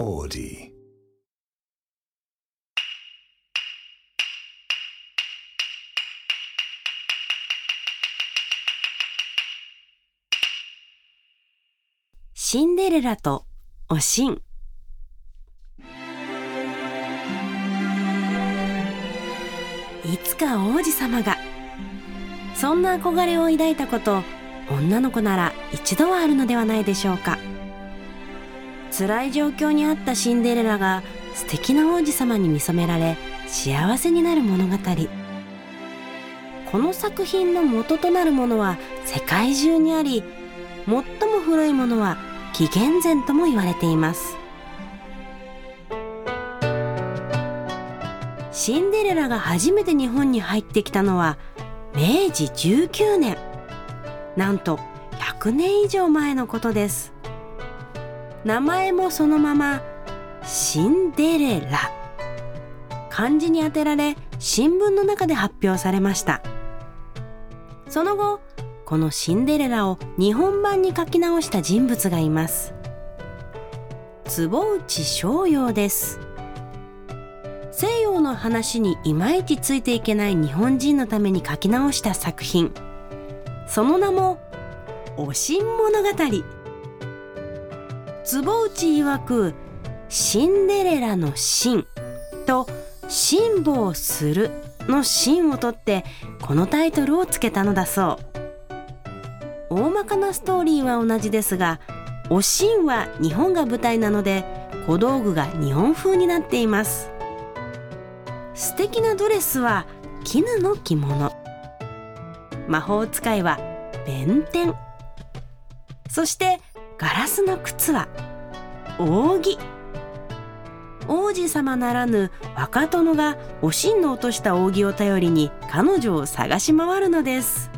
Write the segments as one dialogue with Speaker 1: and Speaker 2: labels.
Speaker 1: Audi.
Speaker 2: シンデレラとおしん。いつか王子様が。そんな憧れを抱いたこと、女の子なら一度はあるのではないでしょうか。辛い状況にあったシンデレラが素敵な王子様に見初められ幸せになる物語。この作品の元となるものは世界中にあり、最も古いものは紀元前とも言われています。シンデレラが初めて日本に入ってきたのは明治19年。なんと100年以上前のことです。名前もそのままシンデレラ。漢字に当てられ新聞の中で発表されました。その後このシンデレラを日本版に書き直した人物がいます。坪内逍遥です。西洋の話にいまいちついていけない日本人のために書き直した作品。その名も「おしん物語」坪内曰く「シンデレラのシ」と「辛抱する」の「シン」を取ってこのタイトルをつけたのだそう。大まかなストーリーは同じですがおしんは日本が舞台なので小道具が日本風になっています。素敵なドレスは絹の着物。魔法使いは弁天。そしてガラスの靴は扇。王子様ならぬ若殿がおしんの落とした扇を頼りに彼女を探し回るのです。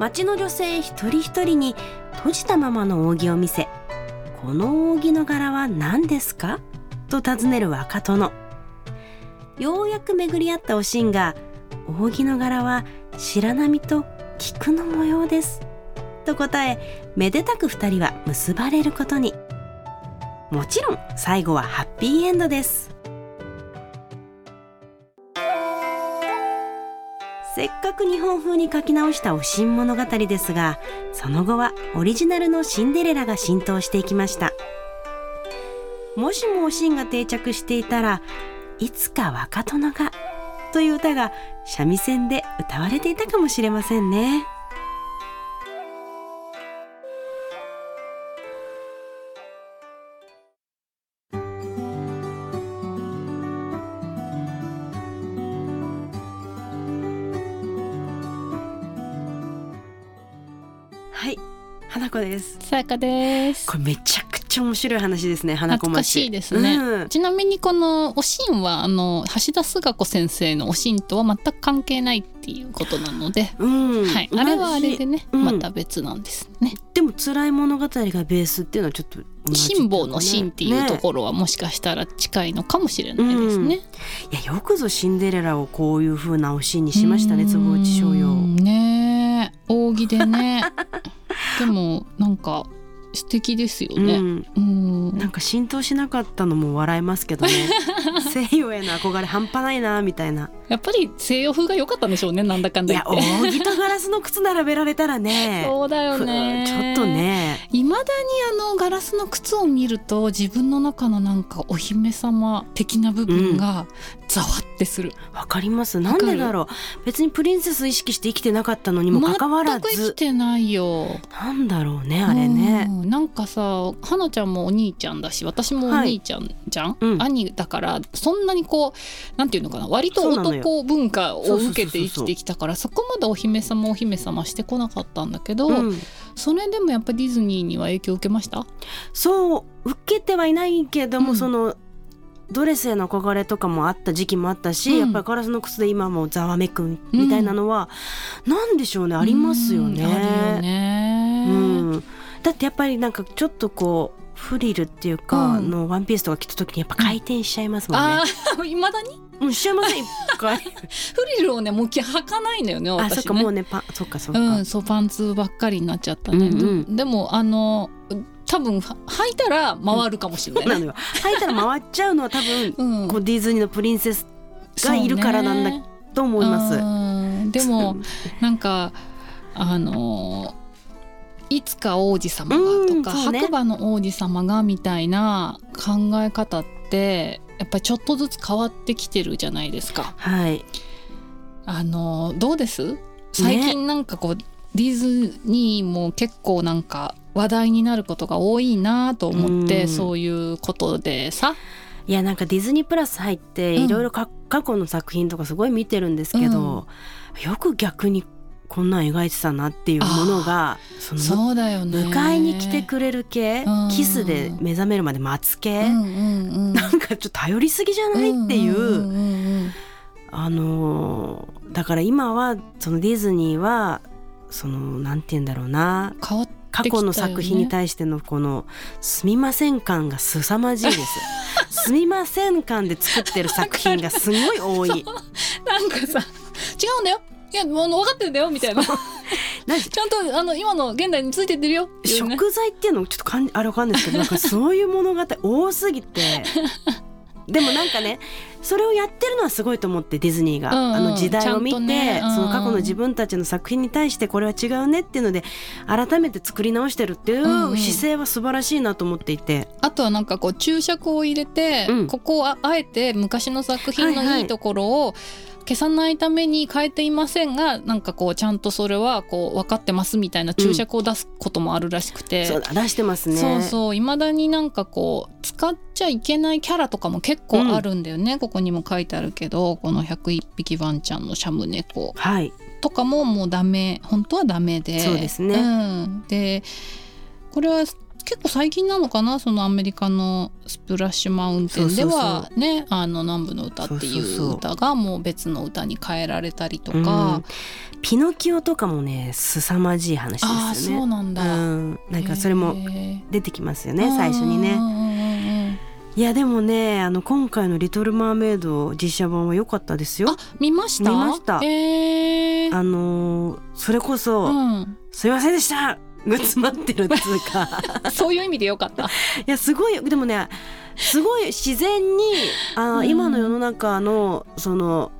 Speaker 2: 町の女性一人一人に閉じたままの扇を見せ「この扇の柄は何ですか?」と尋ねる若殿。ようやく巡り合ったおしんが「扇の柄は白波と菊の模様です」と答えめでたく二人は結ばれることに。もちろん最後はハッピーエンドです。せっかく日本風に書き直したおしん物語ですがその後はオリジナルのシンデレラが浸透していきました。もしもおしんが定着していたらいつか若殿がという歌が三味線で歌われていたかもしれませんね。花子です。
Speaker 3: さやかです。
Speaker 2: これめちゃくちゃ面白い話ですね花子町。
Speaker 3: しいですね、
Speaker 2: うん。
Speaker 3: ちなみにこのおしんはあの橋田壽賀子先生のおしんとは全く関係ないっていうことなので、
Speaker 2: うん。
Speaker 3: はい、あれはあれでね、
Speaker 2: うん。
Speaker 3: また別なんですね。
Speaker 2: でも辛い物語がベースっていうのはちょっと
Speaker 3: 辛抱の辛っていうと
Speaker 2: ね
Speaker 3: ころはもしかしたら近いのかもしれないですね。
Speaker 2: いやよくぞシンデレラをこういう風なおしんにしましたね坪内逍
Speaker 3: う
Speaker 2: 遥
Speaker 3: ん。ねえ。扇でね でもなんか素敵ですよね。
Speaker 2: うん。
Speaker 3: うん。
Speaker 2: なんか浸透しなかったのも笑えますけどね。西洋への憧れ半端ないなみたいな。
Speaker 3: やっぱり西洋風が良かったんでしょうねなんだかん
Speaker 2: いや
Speaker 3: だ言って。
Speaker 2: 扇とガラスの靴並べられたらね。
Speaker 3: そうだよね。
Speaker 2: ふちょっとね。
Speaker 3: いまだにあのガラスの靴を見ると自分の中のなんかお姫様的な部分がざわってする、
Speaker 2: わかります。なんでだろう。別にプリンセス意識して生きてなかったのにもかかわら
Speaker 3: 全く生き
Speaker 2: ず
Speaker 3: てないよ。
Speaker 2: なんだろうねあれね。
Speaker 3: うん。なんかさ花ちゃんもお兄ちゃんだし私もお兄ちゃんじゃん、
Speaker 2: うん。
Speaker 3: 兄だからそんなにこうなんていうのかな割と男文化を受けて生きてきたからそこまでお姫様お姫様してこなかったんだけど、
Speaker 2: うん。
Speaker 3: それでもやっぱディズニーには影響を受けました？
Speaker 2: そう受けてはいないけども、
Speaker 3: うん。
Speaker 2: そのドレスへの憧れとかもあった時期もあったし、
Speaker 3: うん。
Speaker 2: やっぱりガラスの靴で今もざわめくみたいなのは、なんでしょうねありますよね。
Speaker 3: うんあるよね、
Speaker 2: うん。だってやっぱりなんかちょっとこうフリルっていうか、
Speaker 3: うん。
Speaker 2: のワンピースとか着た時にやっぱ回転しちゃいますもんね。
Speaker 3: ああいまだに？
Speaker 2: うんしちゃいません一回。
Speaker 3: フリルをねもう履かないのよね
Speaker 2: あ
Speaker 3: 私ね。
Speaker 2: そっかもうねパンそっかそっか。
Speaker 3: うん、そうパンツばっかりになっちゃったね、
Speaker 2: うんうん。
Speaker 3: でもあの多分は履いたら回るかもしれない、ね。
Speaker 2: 履いたら回っちゃうのは多分
Speaker 3: うん。
Speaker 2: こうディズニーのプリンセスがいるからなんだと思います。
Speaker 3: うん。でも なんかあのいつか王子様がとか、
Speaker 2: ね。
Speaker 3: 白馬の王子様がみたいな考え方ってやっぱりちょっとずつ変わってきてるじゃないですか。
Speaker 2: はい、
Speaker 3: あのどうです？最近なんかこう、ディズニーも結構なんか話題になることが多いなと思って、
Speaker 2: うん。
Speaker 3: そういうことでさ。
Speaker 2: いやなんかディズニープラス入って
Speaker 3: うん。
Speaker 2: いろいろか過去の作品とかすごい見てるんですけど、よく逆にこんなん描いてたなっていうものがその
Speaker 3: そうだよね。
Speaker 2: 迎えに来てくれる系、
Speaker 3: うん。
Speaker 2: キスで目覚めるまで待つ系、
Speaker 3: うんうんうん。
Speaker 2: なんかちょっと頼りすぎじゃないっていう,、
Speaker 3: んんうんうん
Speaker 2: あのーだから今はそのディズニーはそのなんて言うんだろうな。
Speaker 3: 変わっ
Speaker 2: 過去の作品に対してのこの「すみません感」が凄まじいです。すみません感で作ってる作品がすごい多い。
Speaker 3: なんかさ違うんだよ。いやもう分かってるんだよみたいな。ちゃんとあの今の現代についてってるよ。ね。
Speaker 2: 食材っていうのちょっとかんあれわかんないですけどなんかそういう物語多すぎて。でもなんかねそれをやってるのはすごいと思ってディズニーが、
Speaker 3: うんうん。
Speaker 2: あの時代を見て、
Speaker 3: ねうんうん。
Speaker 2: その過去の自分たちの作品に対してこれは違うねっていうので改めて作り直してるってい
Speaker 3: うんう
Speaker 2: うん。姿勢は素晴らしいなと思っていて、
Speaker 3: あとはなんかこう注釈を入れて、
Speaker 2: うん。
Speaker 3: ここをああえて昔の作品
Speaker 2: はいはい。
Speaker 3: のいいところを消さないために変えていませんがなんかこうちゃんとそれはこう分かってますみたいな注釈を出すこともあるらしくて、
Speaker 2: そう出してますね。
Speaker 3: そうそう。いまだになんかこう使っちゃいけないキャラとかも結構あるんだよね、ここにも書いてあるけどこの101匹ワンちゃんのシャム猫
Speaker 2: はい、
Speaker 3: とかももうダメ。本当はダメで。
Speaker 2: そうですね。
Speaker 3: うん、でこれは結構最近なのかな？そのアメリカのスプラッシュマウンテンではねあの南部の歌ってい
Speaker 2: そう
Speaker 3: 歌がもう別の歌に変えられたりと
Speaker 2: うん。
Speaker 3: か、
Speaker 2: ピノキオとかもね凄まじい話
Speaker 3: ああ
Speaker 2: ですよね。
Speaker 3: そうなんだ、
Speaker 2: うん、なんかそれも出てきますよね最初にね。いやでもねあの今回の「リトル・マーメイド」実写版は良かったですよ。
Speaker 3: あ。見ました？
Speaker 2: 見ました。あのーそれこそ、
Speaker 3: うん、
Speaker 2: すいませんでしたが詰まってるっつうか
Speaker 3: そういう意味でよかった。
Speaker 2: いやすごいでもねすごい自然にあー、
Speaker 3: うん。
Speaker 2: 今の世の中のその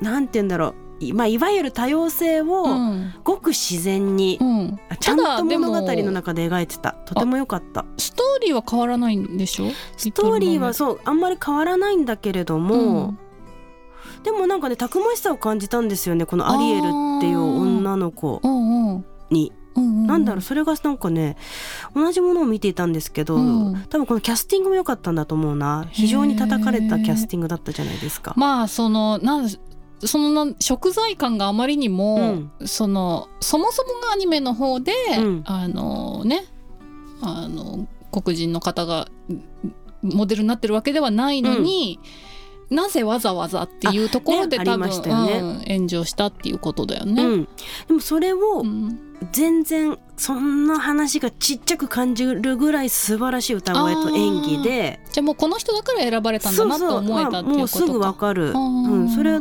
Speaker 2: なんて言うんだろう。い,、まあ、いわゆる多様性を
Speaker 3: うん。
Speaker 2: ごく自然に、
Speaker 3: うん、
Speaker 2: ちゃんと物語の中で描いてた。とても良かった。
Speaker 3: ストーリーは変わらないんでしょ？
Speaker 2: ストーリーはそうあんまり変わらないんだけれども、
Speaker 3: うん。
Speaker 2: でもなんかねたくましさを感じたんですよねこのアリエルっていう女の子に。
Speaker 3: うんうん、
Speaker 2: なんだろうそれがなんかね同じものを見ていたんですけど、
Speaker 3: うん。
Speaker 2: 多分このキャスティングも良かったんだと思うな。非常に叩かれたキャスティングだったじゃないですか。
Speaker 3: まあそのなんその食材感があまりにも、そのそもそもがアニメの方で、
Speaker 2: うん。
Speaker 3: あのねあの黒人の方がモデルになってるわけではないのに、なぜわざわざっていうところで、
Speaker 2: あね
Speaker 3: 多分、
Speaker 2: ね。
Speaker 3: うん炎上したっていうことだよね。
Speaker 2: うん、でもそれを
Speaker 3: うん。
Speaker 2: 全然そんな話がちっちゃく感じるぐらい素晴らしい歌声と演技で
Speaker 3: じゃあもうこの人だから選ばれたんだなと思えたっていうことか。
Speaker 2: まあもうすぐわかる、うん、それ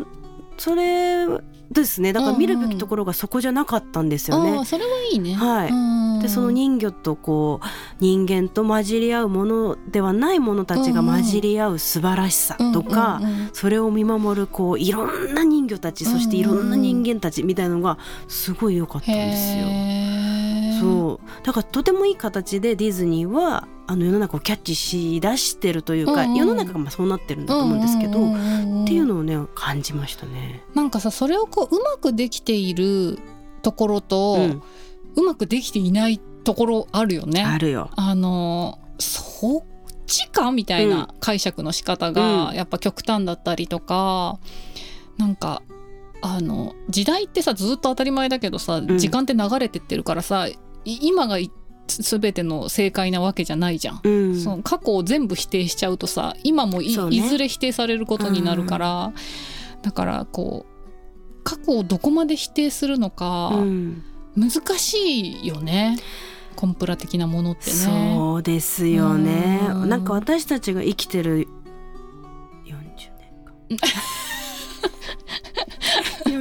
Speaker 2: それですね。だから見るべきところがそこじゃなかったんですよね。
Speaker 3: ああ。それはいいね。
Speaker 2: はい。
Speaker 3: うん
Speaker 2: でその人魚とこう人間と混じり合うものではないものたちが混じり合う素晴らしさとか、
Speaker 3: うんうんうん
Speaker 2: それを見守るこういろんな人魚たちそしていろんな人間たちみたいのがすごい良かったんですよ。そう。だからとてもいい形でディズニーはあの世の中をキャッチしだしてるというか、
Speaker 3: うんうん
Speaker 2: 世の中がまあそうなってるんだと思うんですけど、
Speaker 3: うんうんうんうん
Speaker 2: っていうのをね感じましたね。
Speaker 3: なんかさそれをこううまくできているところと、
Speaker 2: うん
Speaker 3: うまくできていないところあるよね。
Speaker 2: あるよ。
Speaker 3: あのそっちかみたいな解釈の仕方が
Speaker 2: うん
Speaker 3: やっぱ極端だったりとか、なんかあの時代ってさずっと当たり前だけどさ、
Speaker 2: ん
Speaker 3: 時間って流れてってるからさい今がい全ての正解なわけじゃないじゃん。
Speaker 2: うん、
Speaker 3: その過去を全部否定しちゃうとさ今もい,、
Speaker 2: ね。
Speaker 3: いずれ否定されることになるから、だからこう過去をどこまで否定するのか
Speaker 2: うん。
Speaker 3: 難しいよね、コンプラ的なものってね。
Speaker 2: そうですよね。
Speaker 3: うん。
Speaker 2: なんか私たちが生きてる40年間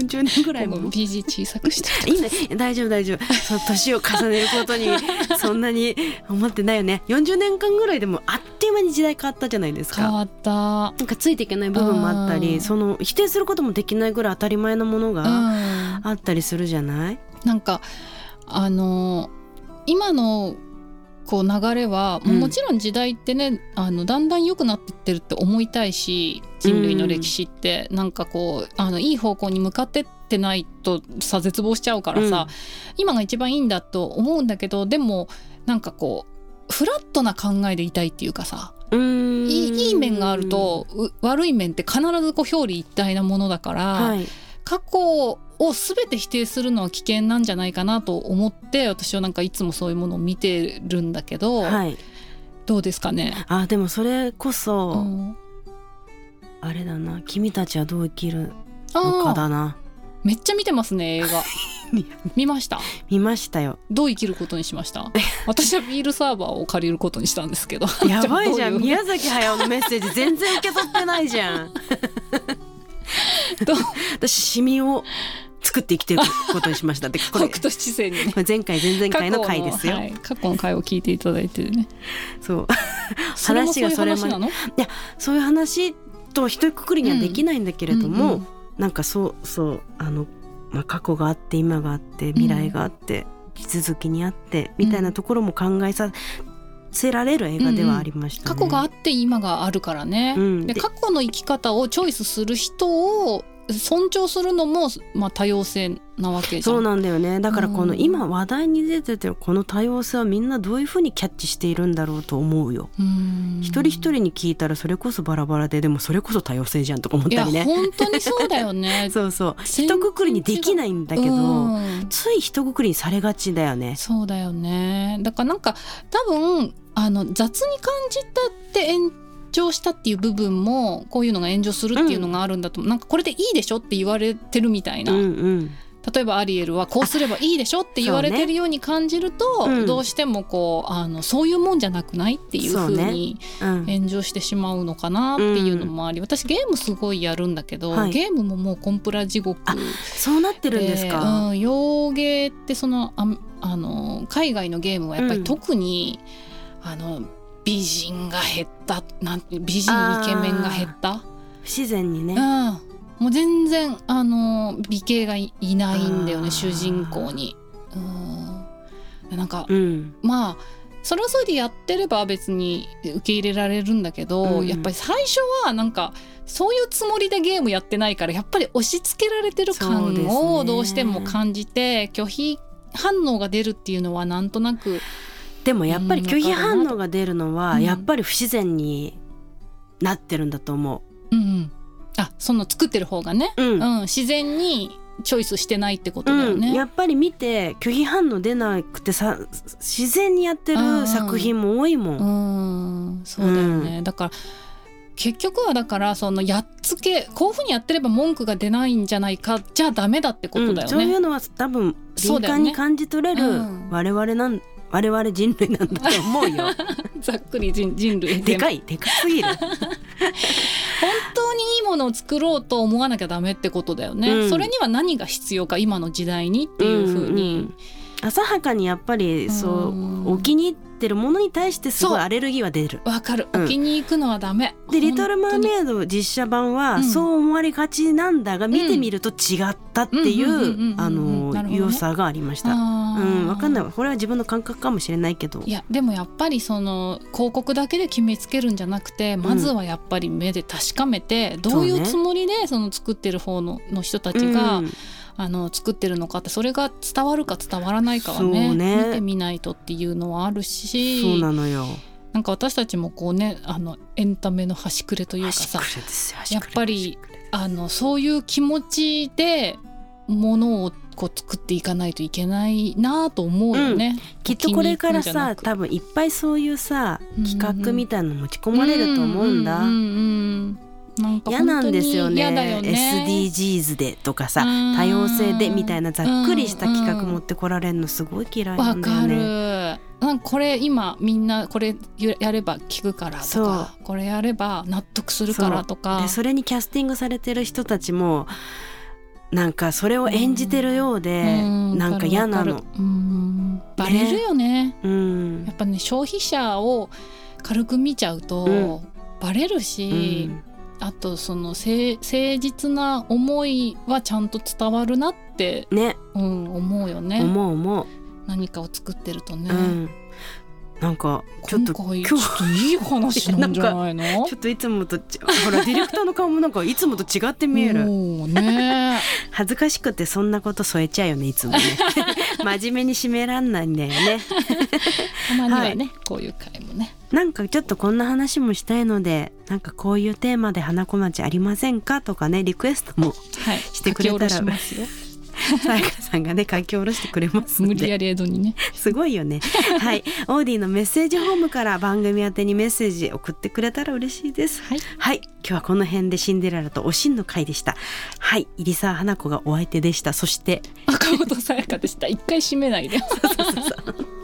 Speaker 2: 40 40年ぐらいも。
Speaker 3: BG 小さくして
Speaker 2: いいね。大丈夫大丈夫。そう年を重ねることに そんなに思ってないよね。40年間ぐらいでもあっという間に時代変わったじゃないですか。
Speaker 3: 変わった。
Speaker 2: なんかついていけない部分もあった
Speaker 3: うん。
Speaker 2: りその否定することもできないぐらい当たり前のもの
Speaker 3: う
Speaker 2: が
Speaker 3: ん。
Speaker 2: あったりするじゃない、
Speaker 3: なんかあの今のこう流れは、
Speaker 2: うん。
Speaker 3: もちろん時代ってねあのだんだん良くなってってるって思いたいし人類の歴史って、なんかこうあのいい方向に向かってってないとさ絶望しちゃうからさ、今が一番いいんだと思うんだけどでもなんかこうフラットな考えでいたいっていうかさいい面があるとう悪い面って必ずこう表裏一体なものだから、
Speaker 2: はい。
Speaker 3: 過去を全て否定するのは危険なんじゃないかなと思って私はなんかいつもそういうものを見てるんだけど、
Speaker 2: はい。
Speaker 3: どうですかね、
Speaker 2: あでもそれこそ、
Speaker 3: うん。
Speaker 2: あれだな。君たちはどう生きるのかだな。
Speaker 3: めっちゃ見てますね映画。見ました？
Speaker 2: 見ましたよ。
Speaker 3: どう生きることにしました？私はビールサーバーを借りることにしたんですけど。
Speaker 2: やばいじゃん。宮崎駿のメッセージ全然受け取ってないじゃん。私シミを作って生きていくことにしました。って これ
Speaker 3: 北斗七星にね。
Speaker 2: 前回前々回の回ですよ、
Speaker 3: はい、過去の回を聞いていただいてね。
Speaker 2: そう。話がそれま
Speaker 3: 話なの
Speaker 2: そういう話と一括りにはできないんだけれども、
Speaker 3: うんうん。
Speaker 2: なんかそうそうあの、まあ、過去があって今があって未来があって、地続きにあってみたいなところも考えさせられる映画ではありましたね。
Speaker 3: 過去があって今があるからね、
Speaker 2: うん。で
Speaker 3: で過去の生き方をチョイスする人を尊重するのも、まあ、多様性なわけじゃん。
Speaker 2: そうなんだよねだからこの
Speaker 3: うん
Speaker 2: 今話題に出ててるこの多様性はみんなどういうふうにキャッチしているんだろうと思うよ。
Speaker 3: うん
Speaker 2: 一人一人に聞いたらそれこそバラバラででもそれこそ多様性じゃんとか思ったりね。
Speaker 3: 本当にそうだよね。
Speaker 2: そうそう一括りにできないんだけど、
Speaker 3: うん
Speaker 2: つい一括りにされがちだよね。
Speaker 3: そうだよねだからなんか多分あの雑に感じたって炎上したっていう部分もこういうのが炎上するっていうのがあるんだと、なんかこれでいいでしょって言われてるみたいな、
Speaker 2: うんうん。
Speaker 3: 例えばアリエルはこうすればいいでしょって言われてるように感じると、
Speaker 2: ねうん
Speaker 3: どうしてもこうあのそういうもんじゃなくないっていう風に
Speaker 2: うん。
Speaker 3: 炎上してしまうのかなっていうのもあり、私ゲームすごいやるんだけど、
Speaker 2: はい。
Speaker 3: ゲームももうコンプラ地獄
Speaker 2: あそうなってるんですか？
Speaker 3: うん、洋芸ってそのああの海外のゲームはやっぱり特に、あの美人が減ったなんて美人イケメンが減った、
Speaker 2: 不自然にね。
Speaker 3: うん、もう全然あの美形がいいないんだよね主人公に。うん、なんか
Speaker 2: うん。
Speaker 3: まあそれはそれでやってれば別に受け入れられるんだけど、
Speaker 2: うん。
Speaker 3: やっぱり最初はなんかそういうつもりでゲームやってないからやっぱり押し付けられてる感をどうしても感じて、拒否反応が出るっていうのはなんとなく
Speaker 2: でもやっぱり拒否反応が出るのは
Speaker 3: うん。
Speaker 2: やっぱり不自然になってるんだと思
Speaker 3: う。んうん。あその作ってる方がね、
Speaker 2: う。うん。
Speaker 3: うん、自然にチョイスしてないってことだよ
Speaker 2: うん、
Speaker 3: ね。
Speaker 2: やっぱり見て拒否反応出なくてさ自然にやってる作品も多いもん。
Speaker 3: うん。そうだよね、だから結局はだからそのやっつけこういうふうにやってれば文句が出ないんじゃないかじゃダメだってことだよね。
Speaker 2: うん。そういうのは多分敏感に感じ取れる
Speaker 3: うん。
Speaker 2: 我々なん我々人類なんだと思うよ。
Speaker 3: ざっくり人人類
Speaker 2: で。かいでかすぎる。
Speaker 3: 本当にいいものを作ろうと思わなきゃダメってことだよね、
Speaker 2: うん。
Speaker 3: それには何が必要か今の時代にっていうふうに、
Speaker 2: んん浅はかにやっぱりそう
Speaker 3: うん。
Speaker 2: お気に入ってるものに対してすごいアレルギーは出る。
Speaker 3: わかる。
Speaker 2: うん。
Speaker 3: 置きに行くのはダメ、
Speaker 2: で「リトル・マー
Speaker 3: イ
Speaker 2: メイド」実写版
Speaker 3: うん。
Speaker 2: はそう思われがちなんだが見てみると違ったってい
Speaker 3: うんうんうんうんうん
Speaker 2: うあの良さがありました。うん、わかんない。これは自分の感覚かもしれないけど。
Speaker 3: いやでもやっぱりその広告だけで決めつけるんじゃなくてまずはやっぱり目で確かめて、どういうつもりでその作ってる方のの人たちが、
Speaker 2: うん
Speaker 3: あの作ってるのかってそれが伝わるか伝わらないかはね
Speaker 2: ね
Speaker 3: 見てみないとっていうのはあるし
Speaker 2: そうなのよ。
Speaker 3: なんか私たちもこうねあのエンタメの端くれというかさやっぱりあのそういう気持ちでものをこう作っていかないといけないなと思うよね。
Speaker 2: きっとこれからさ多分いっぱいそういうさ
Speaker 3: うんうん
Speaker 2: 企画みたいなの持ち込まれると思うんだ。
Speaker 3: うんうんうんなんか
Speaker 2: 嫌なんですよね。
Speaker 3: よね。
Speaker 2: SDGs でとかさ
Speaker 3: うん。
Speaker 2: 多様性でみたいなざっくりした企画持ってこられるのすごい嫌いなんだよね。
Speaker 3: る。なんかこれ今みんなこれやれば聞くからとかこれやれば納得するからとか。
Speaker 2: でそれにキャスティングされてる人たちもなんかそれを演じてるようで、
Speaker 3: うん。
Speaker 2: なんか嫌なの。
Speaker 3: うんバレるよね。
Speaker 2: うん。
Speaker 3: やっぱね消費者を軽く見ちゃうと、
Speaker 2: うん。
Speaker 3: バレるし、あとその誠誠実な思いはちゃんと伝わるなって、
Speaker 2: うんね。
Speaker 3: うん、思うよね。
Speaker 2: 思う思う、
Speaker 3: 何かを作ってるとね、
Speaker 2: うん、なんかちょっと
Speaker 3: 今
Speaker 2: 日
Speaker 3: ちょっといい話なんじゃないの？
Speaker 2: ちょっといつもとちほらディレクターの顔もなんかいつもと違って見える。
Speaker 3: ね。
Speaker 2: 恥ずかしくてそんなこと添えちゃうよねいつもね 真面目に締めらんないんだよね。
Speaker 3: たまにはね、こういう回もね。
Speaker 2: なんかちょっとこんな話もしたいのでなんかこういうテーマで花子町ありませんか？とかねリクエストも
Speaker 3: はい。
Speaker 2: してくれたら
Speaker 3: 書き下ろしますよ
Speaker 2: さやかさんがね書き下ろしてくれます
Speaker 3: 無理やり江戸にね。
Speaker 2: すごいよね。はい。オーディのメッセージホームから番組宛てにメッセージ送ってくれたら嬉しいです。
Speaker 3: はい。
Speaker 2: はい。今日はこの辺でシンデレラとおしんの回でした。はい。入澤花子がお相手でした。そして。
Speaker 3: 赤本さやかでした。一回締めないで。
Speaker 2: そうそうそう